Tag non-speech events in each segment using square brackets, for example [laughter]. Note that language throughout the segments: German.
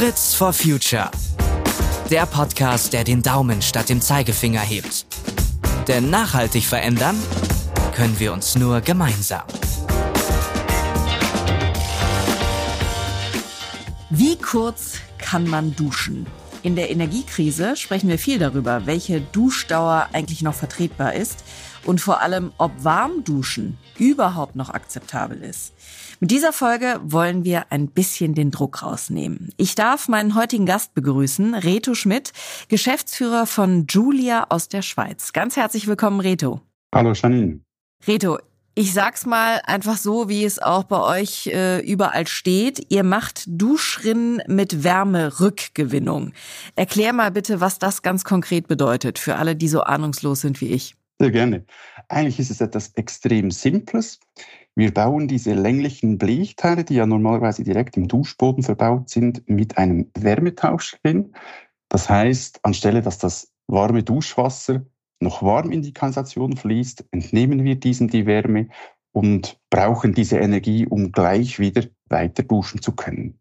Fritz for Future. Der Podcast, der den Daumen statt dem Zeigefinger hebt. Denn nachhaltig verändern können wir uns nur gemeinsam. Wie kurz kann man duschen? In der Energiekrise sprechen wir viel darüber, welche Duschdauer eigentlich noch vertretbar ist und vor allem, ob Warmduschen überhaupt noch akzeptabel ist. Mit dieser Folge wollen wir ein bisschen den Druck rausnehmen. Ich darf meinen heutigen Gast begrüßen, Reto Schmidt, Geschäftsführer von Julia aus der Schweiz. Ganz herzlich willkommen, Reto. Hallo, Janine. Reto, ich sag's mal einfach so, wie es auch bei euch äh, überall steht. Ihr macht Duschrinnen mit Wärmerückgewinnung. Erklär mal bitte, was das ganz konkret bedeutet für alle, die so ahnungslos sind wie ich. Sehr gerne. Eigentlich ist es etwas extrem Simples. Wir bauen diese länglichen Blechteile, die ja normalerweise direkt im Duschboden verbaut sind, mit einem Wärmetausch hin. Das heißt, anstelle dass das warme Duschwasser noch warm in die Kanalisation fließt, entnehmen wir diesem die Wärme und brauchen diese Energie, um gleich wieder weiter duschen zu können.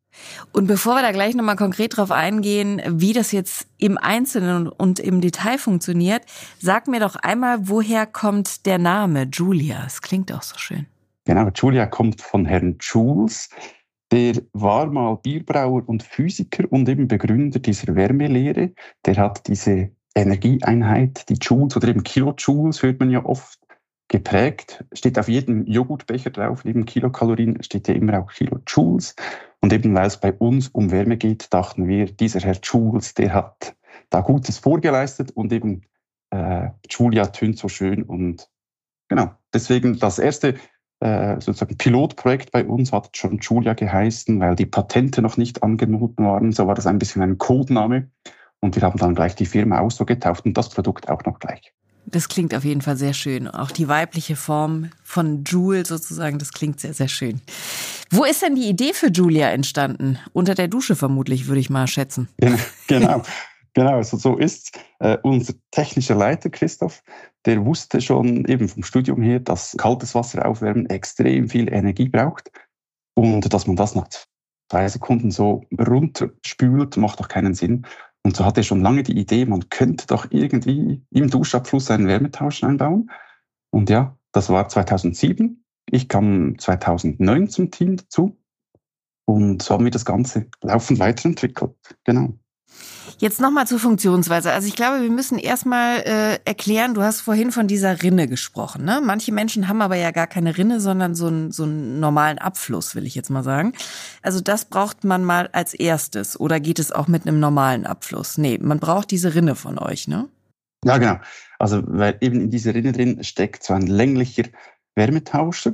Und bevor wir da gleich nochmal konkret drauf eingehen, wie das jetzt im Einzelnen und im Detail funktioniert, sag mir doch einmal, woher kommt der Name Julia? Es klingt auch so schön. Genau, Julia kommt von Herrn Jules. Der war mal Bierbrauer und Physiker und eben Begründer dieser Wärmelehre. Der hat diese Energieeinheit, die Joules oder eben Kilojoules, hört man ja oft, geprägt. Steht auf jedem Joghurtbecher drauf, neben Kilokalorien steht ja immer auch Kilojoules. Und eben weil es bei uns um Wärme geht, dachten wir, dieser Herr Jules, der hat da Gutes vorgeleistet und eben äh, Julia tönt so schön und genau. Deswegen das erste äh, sozusagen Pilotprojekt bei uns hat schon Julia geheißen, weil die Patente noch nicht angemeldet waren. So war das ein bisschen ein Codename. Und wir haben dann gleich die Firma auch so getauft und das Produkt auch noch gleich. Das klingt auf jeden Fall sehr schön. Auch die weibliche Form von Jule sozusagen, das klingt sehr, sehr schön. Wo ist denn die Idee für Julia entstanden? Unter der Dusche vermutlich, würde ich mal schätzen. [laughs] Genau. Genau, also so ist äh, unser technischer Leiter Christoph, der wusste schon eben vom Studium her, dass kaltes Wasser aufwärmen extrem viel Energie braucht und dass man das nach zwei Sekunden so runterspült, macht doch keinen Sinn. Und so hatte er schon lange die Idee, man könnte doch irgendwie im Duschabfluss einen Wärmetausch einbauen. Und ja, das war 2007. Ich kam 2009 zum Team dazu. Und so haben wir das Ganze laufend weiterentwickelt. Genau. Jetzt nochmal zur Funktionsweise. Also ich glaube, wir müssen erstmal äh, erklären, du hast vorhin von dieser Rinne gesprochen. Ne? Manche Menschen haben aber ja gar keine Rinne, sondern so, ein, so einen normalen Abfluss, will ich jetzt mal sagen. Also das braucht man mal als erstes. Oder geht es auch mit einem normalen Abfluss? Nee, man braucht diese Rinne von euch, ne? Ja, genau. Also weil eben in dieser Rinne drin steckt so ein länglicher Wärmetauscher.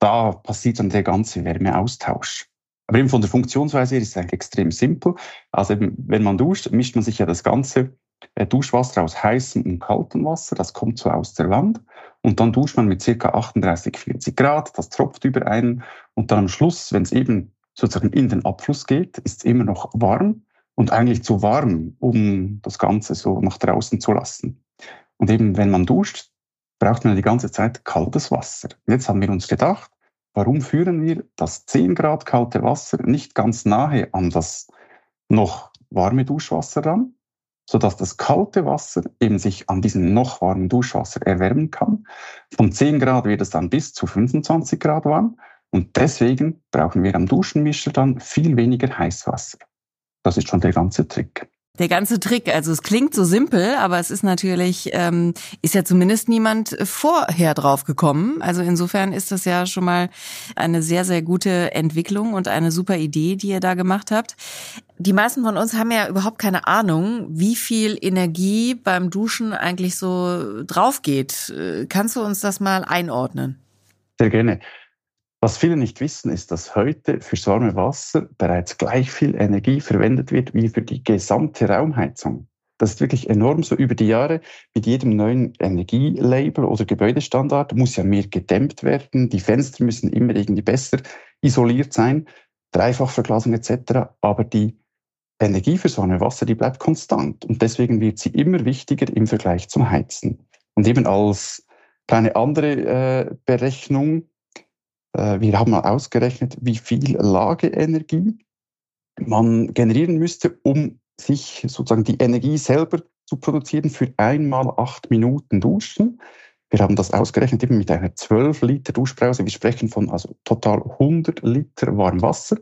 Da passiert dann der ganze Wärmeaustausch. Aber eben von der Funktionsweise her ist es eigentlich extrem simpel. Also eben, wenn man duscht, mischt man sich ja das ganze äh, Duschwasser aus heißem und kaltem Wasser. Das kommt so aus der Wand. Und dann duscht man mit circa 38, 40 Grad. Das tropft über einen. Und dann am Schluss, wenn es eben sozusagen in den Abfluss geht, ist es immer noch warm und eigentlich zu warm, um das Ganze so nach draußen zu lassen. Und eben, wenn man duscht, braucht man die ganze Zeit kaltes Wasser. Jetzt haben wir uns gedacht, Warum führen wir das 10 Grad kalte Wasser nicht ganz nahe an das noch warme Duschwasser ran, sodass das kalte Wasser eben sich an diesem noch warmen Duschwasser erwärmen kann. Von 10 Grad wird es dann bis zu 25 Grad warm und deswegen brauchen wir am Duschenmischer dann viel weniger Heißwasser. Das ist schon der ganze Trick. Der ganze Trick, also es klingt so simpel, aber es ist natürlich, ähm, ist ja zumindest niemand vorher drauf gekommen. Also insofern ist das ja schon mal eine sehr, sehr gute Entwicklung und eine super Idee, die ihr da gemacht habt. Die meisten von uns haben ja überhaupt keine Ahnung, wie viel Energie beim Duschen eigentlich so drauf geht. Kannst du uns das mal einordnen? Sehr gerne. Was viele nicht wissen, ist, dass heute fürs warme Wasser bereits gleich viel Energie verwendet wird wie für die gesamte Raumheizung. Das ist wirklich enorm. So über die Jahre mit jedem neuen Energielabel oder Gebäudestandard muss ja mehr gedämmt werden. Die Fenster müssen immer irgendwie besser isoliert sein, Dreifachverglasung etc. Aber die Energie fürs warme Wasser, die bleibt konstant. Und deswegen wird sie immer wichtiger im Vergleich zum Heizen. Und eben als kleine andere äh, Berechnung, wir haben mal ausgerechnet, wie viel Lageenergie man generieren müsste, um sich sozusagen die Energie selber zu produzieren für einmal acht Minuten Duschen. Wir haben das ausgerechnet eben mit einer 12 Liter Duschbrause. Wir sprechen von also total 100 Liter warmem Wasser.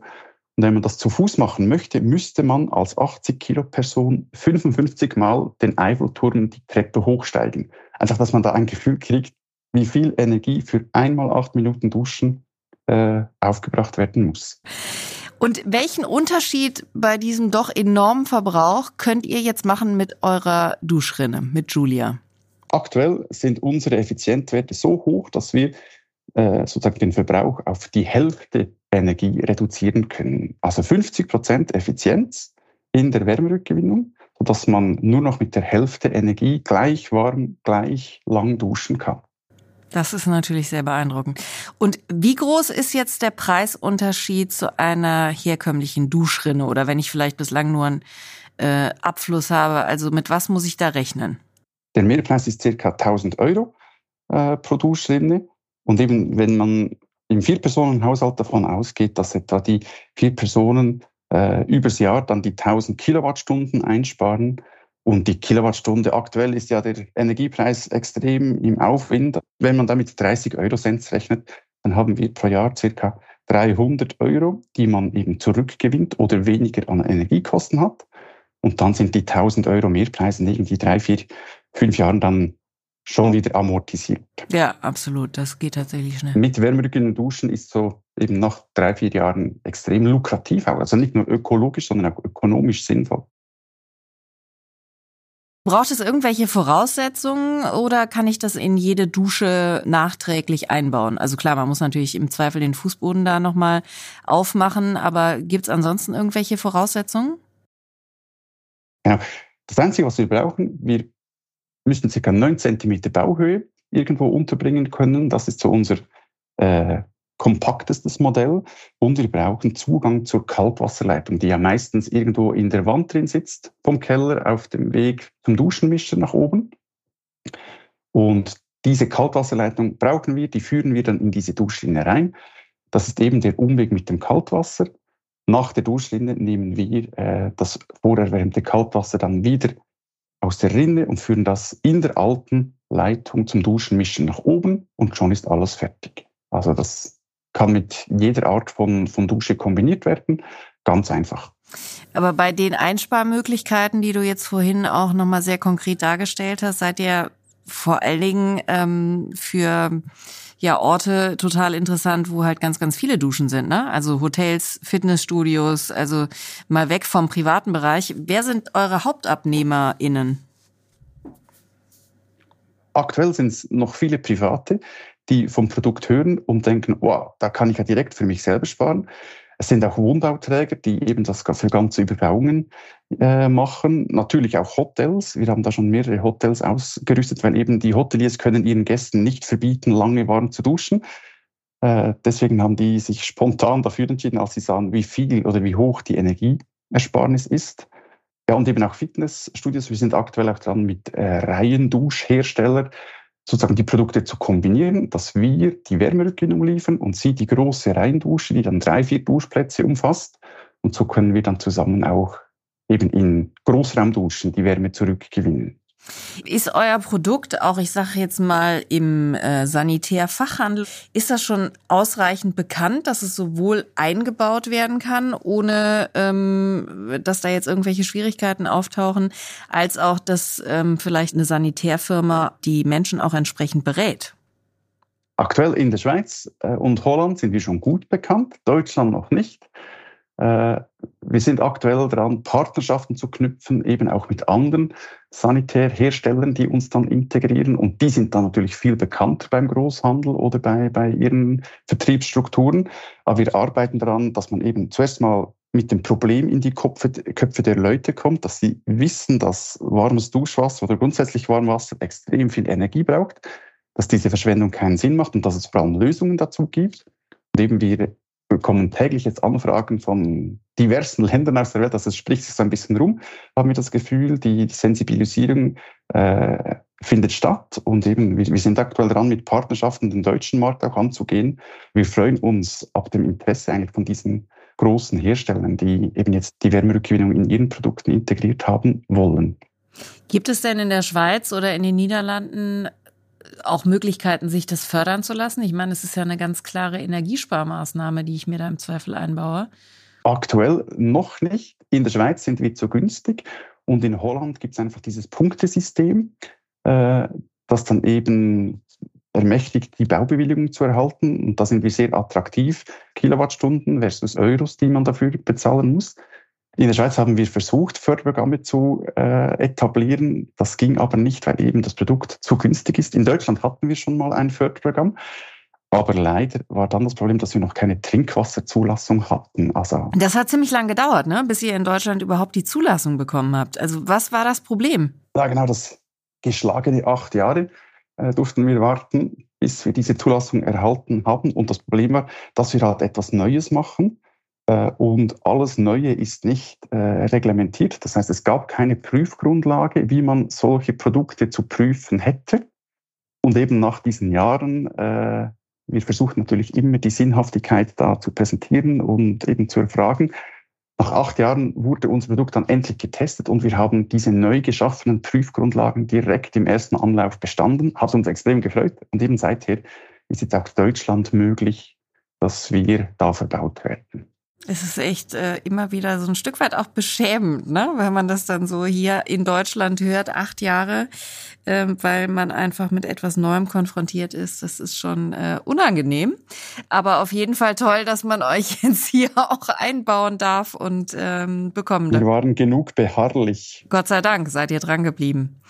Und wenn man das zu Fuß machen möchte, müsste man als 80 Kilo Person 55 Mal den Eiffelturm die Treppe hochsteigen. Einfach, dass man da ein Gefühl kriegt, wie viel Energie für einmal acht Minuten Duschen äh, aufgebracht werden muss. Und welchen Unterschied bei diesem doch enormen Verbrauch könnt ihr jetzt machen mit eurer Duschrinne, mit Julia? Aktuell sind unsere Effizienzwerte so hoch, dass wir äh, sozusagen den Verbrauch auf die Hälfte Energie reduzieren können. Also 50 Prozent Effizienz in der Wärmerückgewinnung, sodass man nur noch mit der Hälfte Energie gleich warm, gleich lang duschen kann. Das ist natürlich sehr beeindruckend. Und wie groß ist jetzt der Preisunterschied zu einer herkömmlichen Duschrinne oder wenn ich vielleicht bislang nur einen äh, Abfluss habe? Also mit was muss ich da rechnen? Der Mehrpreis ist circa 1000 Euro äh, pro Duschrinne. Und eben, wenn man im Vier-Personen-Haushalt davon ausgeht, dass etwa die vier Personen äh, übers Jahr dann die 1000 Kilowattstunden einsparen, und die Kilowattstunde aktuell ist ja der Energiepreis extrem im Aufwind. Wenn man damit 30 Euro Cent rechnet, dann haben wir pro Jahr circa 300 Euro, die man eben zurückgewinnt oder weniger an Energiekosten hat. Und dann sind die 1000 Euro Mehrpreise in irgendwie drei, vier, fünf Jahren dann schon wieder amortisiert. Ja, absolut. Das geht tatsächlich schnell. Mit wärmerückenden Duschen ist so eben nach drei, vier Jahren extrem lukrativ auch. Also nicht nur ökologisch, sondern auch ökonomisch sinnvoll. Braucht es irgendwelche Voraussetzungen oder kann ich das in jede Dusche nachträglich einbauen? Also klar, man muss natürlich im Zweifel den Fußboden da nochmal aufmachen, aber gibt es ansonsten irgendwelche Voraussetzungen? Ja, das Einzige, was wir brauchen, wir müssen ca. 9 cm Bauhöhe irgendwo unterbringen können. Das ist so unser äh, kompaktestes Modell und wir brauchen Zugang zur Kaltwasserleitung, die ja meistens irgendwo in der Wand drin sitzt vom Keller auf dem Weg zum Duschenmischer nach oben. Und diese Kaltwasserleitung brauchen wir, die führen wir dann in diese Duschrinne rein. Das ist eben der Umweg mit dem Kaltwasser. Nach der Duschrinne nehmen wir äh, das vorerwärmte Kaltwasser dann wieder aus der Rinne und führen das in der alten Leitung zum Duschenmischen nach oben und schon ist alles fertig. Also das kann mit jeder Art von, von Dusche kombiniert werden. Ganz einfach. Aber bei den Einsparmöglichkeiten, die du jetzt vorhin auch nochmal sehr konkret dargestellt hast, seid ihr vor allen Dingen ähm, für ja Orte total interessant, wo halt ganz, ganz viele Duschen sind, ne? Also Hotels, Fitnessstudios, also mal weg vom privaten Bereich. Wer sind eure HauptabnehmerInnen? Aktuell sind es noch viele Private die vom Produkt hören und denken, wow, da kann ich ja direkt für mich selber sparen. Es sind auch Wohnbauträger, die eben das für ganze Überbauungen äh, machen. Natürlich auch Hotels. Wir haben da schon mehrere Hotels ausgerüstet, weil eben die Hoteliers können ihren Gästen nicht verbieten, lange warm zu duschen. Äh, deswegen haben die sich spontan dafür entschieden, als sie sahen, wie viel oder wie hoch die Energieersparnis ist. Ja, und eben auch Fitnessstudios. Wir sind aktuell auch dran mit äh, Reihenduschherstellern, sozusagen die Produkte zu kombinieren, dass wir die Wärmerückgewinnung liefern und sie die große Reindusche, die dann drei, vier Duschplätze umfasst. Und so können wir dann zusammen auch eben in Großraumduschen die Wärme zurückgewinnen. Ist euer Produkt auch, ich sage jetzt mal, im äh, Sanitärfachhandel, ist das schon ausreichend bekannt, dass es sowohl eingebaut werden kann, ohne ähm, dass da jetzt irgendwelche Schwierigkeiten auftauchen, als auch, dass ähm, vielleicht eine Sanitärfirma die Menschen auch entsprechend berät? Aktuell in der Schweiz äh, und Holland sind wir schon gut bekannt, Deutschland noch nicht. Äh, wir sind aktuell dran, Partnerschaften zu knüpfen, eben auch mit anderen Sanitärherstellern, die uns dann integrieren. Und die sind dann natürlich viel bekannter beim Großhandel oder bei, bei ihren Vertriebsstrukturen. Aber wir arbeiten daran, dass man eben zuerst mal mit dem Problem in die Köpfe, Köpfe der Leute kommt, dass sie wissen, dass warmes Duschwasser oder grundsätzlich Warmwasser extrem viel Energie braucht, dass diese Verschwendung keinen Sinn macht und dass es vor allem Lösungen dazu gibt. Und eben wir bekommen täglich jetzt Anfragen von diversen Ländern aus der Welt, also es spricht sich so ein bisschen rum, haben wir das Gefühl, die, Sensibilisierung äh, findet statt und eben wir, wir, sind aktuell dran, mit Partnerschaften den deutschen Markt auch anzugehen. Wir freuen uns ab dem Interesse eigentlich von diesen großen Herstellern, die eben jetzt die Wärmerückgewinnung in ihren Produkten integriert haben wollen. Gibt es denn in der Schweiz oder in den Niederlanden auch Möglichkeiten, sich das fördern zu lassen? Ich meine, es ist ja eine ganz klare Energiesparmaßnahme, die ich mir da im Zweifel einbaue. Aktuell noch nicht. In der Schweiz sind wir zu günstig und in Holland gibt es einfach dieses Punktesystem, äh, das dann eben ermächtigt, die Baubewilligung zu erhalten. Und da sind wir sehr attraktiv. Kilowattstunden versus Euros, die man dafür bezahlen muss. In der Schweiz haben wir versucht, Förderprogramme zu äh, etablieren. Das ging aber nicht, weil eben das Produkt zu günstig ist. In Deutschland hatten wir schon mal ein Förderprogramm. Aber leider war dann das Problem, dass wir noch keine Trinkwasserzulassung hatten. Also das hat ziemlich lange gedauert, ne? bis ihr in Deutschland überhaupt die Zulassung bekommen habt. Also was war das Problem? Ja, genau, das geschlagene acht Jahre äh, durften wir warten, bis wir diese Zulassung erhalten haben. Und das Problem war, dass wir halt etwas Neues machen. Äh, und alles Neue ist nicht äh, reglementiert. Das heißt, es gab keine Prüfgrundlage, wie man solche Produkte zu prüfen hätte. Und eben nach diesen Jahren, äh, wir versuchen natürlich immer die Sinnhaftigkeit da zu präsentieren und eben zu erfragen. Nach acht Jahren wurde unser Produkt dann endlich getestet und wir haben diese neu geschaffenen Prüfgrundlagen direkt im ersten Anlauf bestanden. Hat uns extrem gefreut und eben seither ist jetzt auch Deutschland möglich, dass wir da verbaut werden. Es ist echt äh, immer wieder so ein Stück weit auch beschämend, ne? wenn man das dann so hier in Deutschland hört, acht Jahre, äh, weil man einfach mit etwas Neuem konfrontiert ist. Das ist schon äh, unangenehm. Aber auf jeden Fall toll, dass man [laughs] euch jetzt hier auch einbauen darf und ähm, bekommen darf. Wir waren genug beharrlich. Gott sei Dank seid ihr dran geblieben.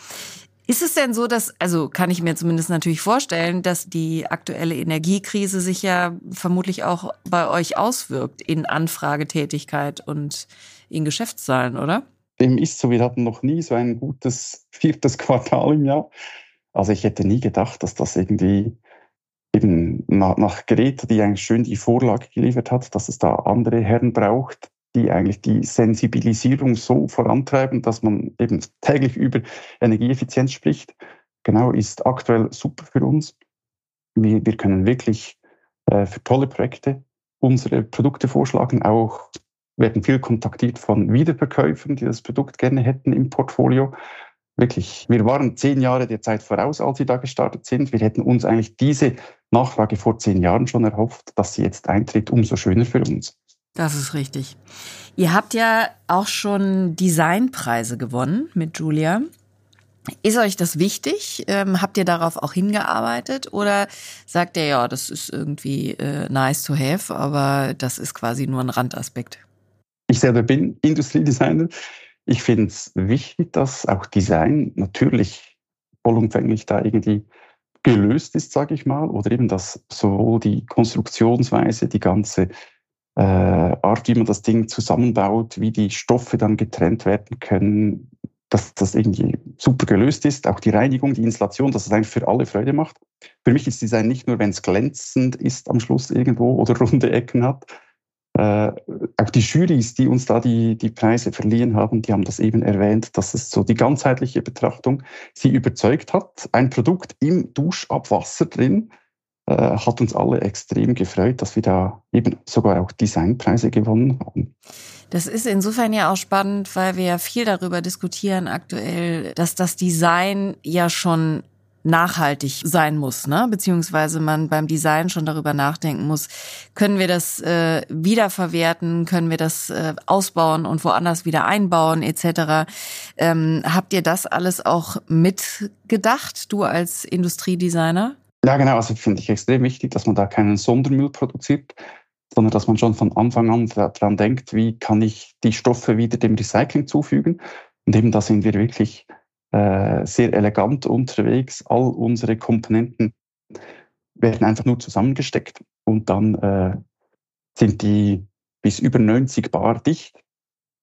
Ist es denn so, dass, also kann ich mir zumindest natürlich vorstellen, dass die aktuelle Energiekrise sich ja vermutlich auch bei euch auswirkt in Anfragetätigkeit und in Geschäftszahlen, oder? Dem ist so, wir hatten noch nie so ein gutes [laughs] viertes Quartal im Jahr. Also ich hätte nie gedacht, dass das irgendwie eben nach, nach Greta, die eigentlich schön die Vorlage geliefert hat, dass es da andere Herren braucht, die eigentlich die Sensibilisierung so vorantreiben, dass man eben täglich über Energieeffizienz spricht. Genau, ist aktuell super für uns. Wir, wir können wirklich äh, für tolle Projekte unsere Produkte vorschlagen. Auch werden viel kontaktiert von Wiederverkäufern, die das Produkt gerne hätten im Portfolio. Wirklich, wir waren zehn Jahre der Zeit voraus, als wir da gestartet sind. Wir hätten uns eigentlich diese Nachfrage vor zehn Jahren schon erhofft, dass sie jetzt eintritt, umso schöner für uns. Das ist richtig. Ihr habt ja auch schon Designpreise gewonnen mit Julia. Ist euch das wichtig? Ähm, habt ihr darauf auch hingearbeitet oder sagt ihr, ja, das ist irgendwie äh, nice to have, aber das ist quasi nur ein Randaspekt? Ich selber bin Industriedesigner. Ich finde es wichtig, dass auch Design natürlich vollumfänglich da irgendwie gelöst ist, sage ich mal, oder eben, dass sowohl die Konstruktionsweise, die ganze äh, Art, wie man das Ding zusammenbaut, wie die Stoffe dann getrennt werden können, dass das irgendwie super gelöst ist. Auch die Reinigung, die Installation, dass es eigentlich für alle Freude macht. Für mich ist Design nicht nur, wenn es glänzend ist am Schluss irgendwo oder [laughs] runde Ecken hat. Äh, auch die Jurys, die uns da die, die Preise verliehen haben, die haben das eben erwähnt, dass es so die ganzheitliche Betrachtung sie überzeugt hat. Ein Produkt im Duschabwasser drin, äh, hat uns alle extrem gefreut, dass wir da eben sogar auch Designpreise gewonnen haben. Das ist insofern ja auch spannend, weil wir ja viel darüber diskutieren aktuell, dass das Design ja schon nachhaltig sein muss, ne? beziehungsweise man beim Design schon darüber nachdenken muss, können wir das äh, wiederverwerten, können wir das äh, ausbauen und woanders wieder einbauen etc. Ähm, habt ihr das alles auch mitgedacht, du als Industriedesigner? Ja, genau. Also finde ich extrem wichtig, dass man da keinen Sondermüll produziert, sondern dass man schon von Anfang an daran denkt, wie kann ich die Stoffe wieder dem Recycling zufügen. Und eben da sind wir wirklich äh, sehr elegant unterwegs. All unsere Komponenten werden einfach nur zusammengesteckt und dann äh, sind die bis über 90 Bar dicht.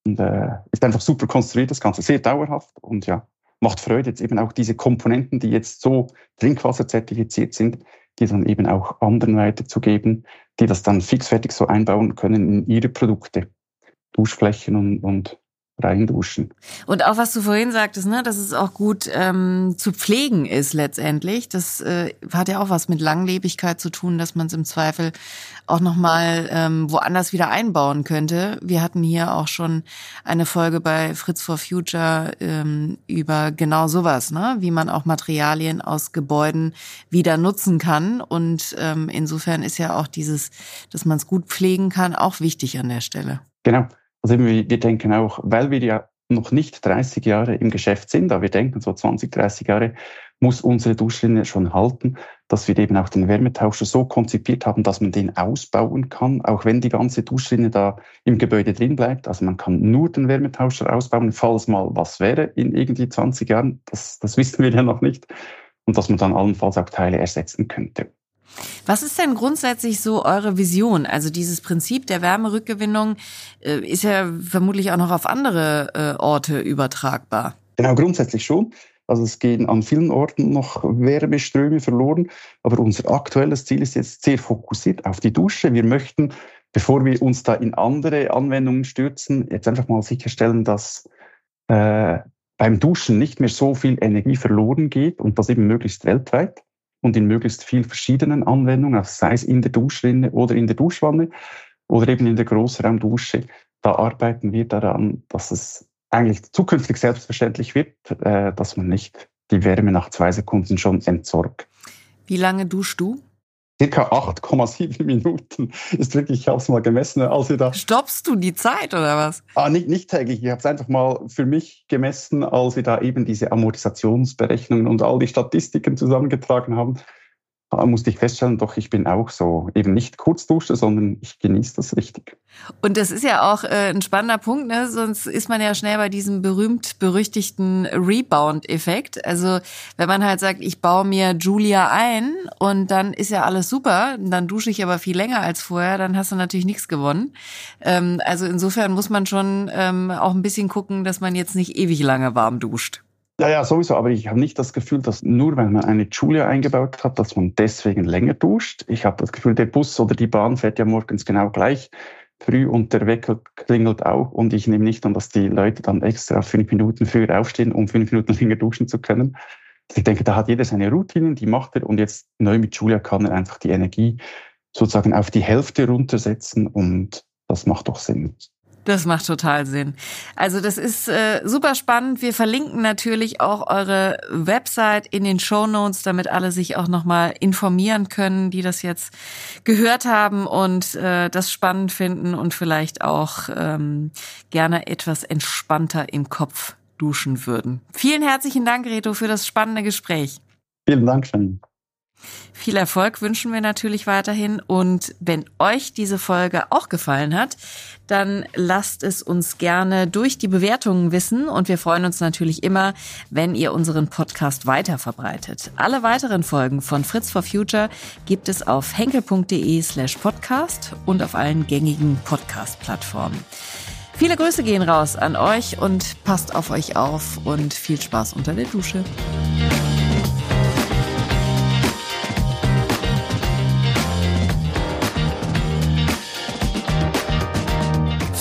Und äh, ist einfach super konstruiert, das Ganze sehr dauerhaft und ja, macht Freude, jetzt eben auch diese Komponenten, die jetzt so trinkwasserzertifiziert sind, die dann eben auch anderen weiterzugeben, die das dann fixfertig so einbauen können in ihre Produkte, Duschflächen und, und reinduschen. Und auch was du vorhin sagtest, ne, dass es auch gut ähm, zu pflegen ist letztendlich. Das äh, hat ja auch was mit Langlebigkeit zu tun, dass man es im Zweifel auch nochmal ähm, woanders wieder einbauen könnte. Wir hatten hier auch schon eine Folge bei Fritz for Future ähm, über genau sowas, ne? wie man auch Materialien aus Gebäuden wieder nutzen kann. Und ähm, insofern ist ja auch dieses, dass man es gut pflegen kann, auch wichtig an der Stelle. Genau. Also wir denken auch, weil wir ja noch nicht 30 Jahre im Geschäft sind, aber wir denken so 20, 30 Jahre, muss unsere Duschlinie schon halten, dass wir eben auch den Wärmetauscher so konzipiert haben, dass man den ausbauen kann, auch wenn die ganze Duschlinie da im Gebäude drin bleibt. Also man kann nur den Wärmetauscher ausbauen, falls mal was wäre in irgendwie 20 Jahren. Das, das wissen wir ja noch nicht. Und dass man dann allenfalls auch Teile ersetzen könnte. Was ist denn grundsätzlich so eure Vision? Also dieses Prinzip der Wärmerückgewinnung äh, ist ja vermutlich auch noch auf andere äh, Orte übertragbar. Genau, grundsätzlich schon. Also es gehen an vielen Orten noch Wärmeströme verloren, aber unser aktuelles Ziel ist jetzt sehr fokussiert auf die Dusche. Wir möchten, bevor wir uns da in andere Anwendungen stürzen, jetzt einfach mal sicherstellen, dass äh, beim Duschen nicht mehr so viel Energie verloren geht und das eben möglichst weltweit und in möglichst viel verschiedenen Anwendungen, also sei es in der Duschrinne oder in der Duschwanne oder eben in der Großraumdusche. Da arbeiten wir daran, dass es eigentlich zukünftig selbstverständlich wird, äh, dass man nicht die Wärme nach zwei Sekunden schon entsorgt. Wie lange duschst du? Circa 8,7 [laughs] Minuten ist wirklich, ich habe es mal gemessen, als wir da. Stoppst du die Zeit oder was? Ah, nicht, nicht täglich. Ich habe es einfach mal für mich gemessen, als wir da eben diese Amortisationsberechnungen und all die Statistiken zusammengetragen haben musste ich feststellen, doch ich bin auch so eben nicht Kurzdusche, sondern ich genieße das richtig. Und das ist ja auch äh, ein spannender Punkt, ne? sonst ist man ja schnell bei diesem berühmt-berüchtigten Rebound-Effekt. Also wenn man halt sagt, ich baue mir Julia ein und dann ist ja alles super, dann dusche ich aber viel länger als vorher, dann hast du natürlich nichts gewonnen. Ähm, also insofern muss man schon ähm, auch ein bisschen gucken, dass man jetzt nicht ewig lange warm duscht. Ja, ja, sowieso. Aber ich habe nicht das Gefühl, dass nur weil man eine Julia eingebaut hat, dass man deswegen länger duscht. Ich habe das Gefühl, der Bus oder die Bahn fährt ja morgens genau gleich früh und der Wecker klingelt auch. Und ich nehme nicht an, dass die Leute dann extra fünf Minuten früher aufstehen, um fünf Minuten [laughs] länger duschen zu können. Ich denke, da hat jeder seine Routinen, die macht er. Und jetzt neu mit Julia kann er einfach die Energie sozusagen auf die Hälfte runtersetzen. Und das macht doch Sinn. Das macht total Sinn. Also das ist äh, super spannend. Wir verlinken natürlich auch eure Website in den Show Notes, damit alle sich auch nochmal informieren können, die das jetzt gehört haben und äh, das spannend finden und vielleicht auch ähm, gerne etwas entspannter im Kopf duschen würden. Vielen herzlichen Dank, Reto, für das spannende Gespräch. Vielen Dank, Janine. Viel Erfolg wünschen wir natürlich weiterhin. Und wenn euch diese Folge auch gefallen hat, dann lasst es uns gerne durch die Bewertungen wissen. Und wir freuen uns natürlich immer, wenn ihr unseren Podcast weiter verbreitet. Alle weiteren Folgen von Fritz for Future gibt es auf henkel.de slash podcast und auf allen gängigen Podcast-Plattformen. Viele Grüße gehen raus an euch und passt auf euch auf und viel Spaß unter der Dusche.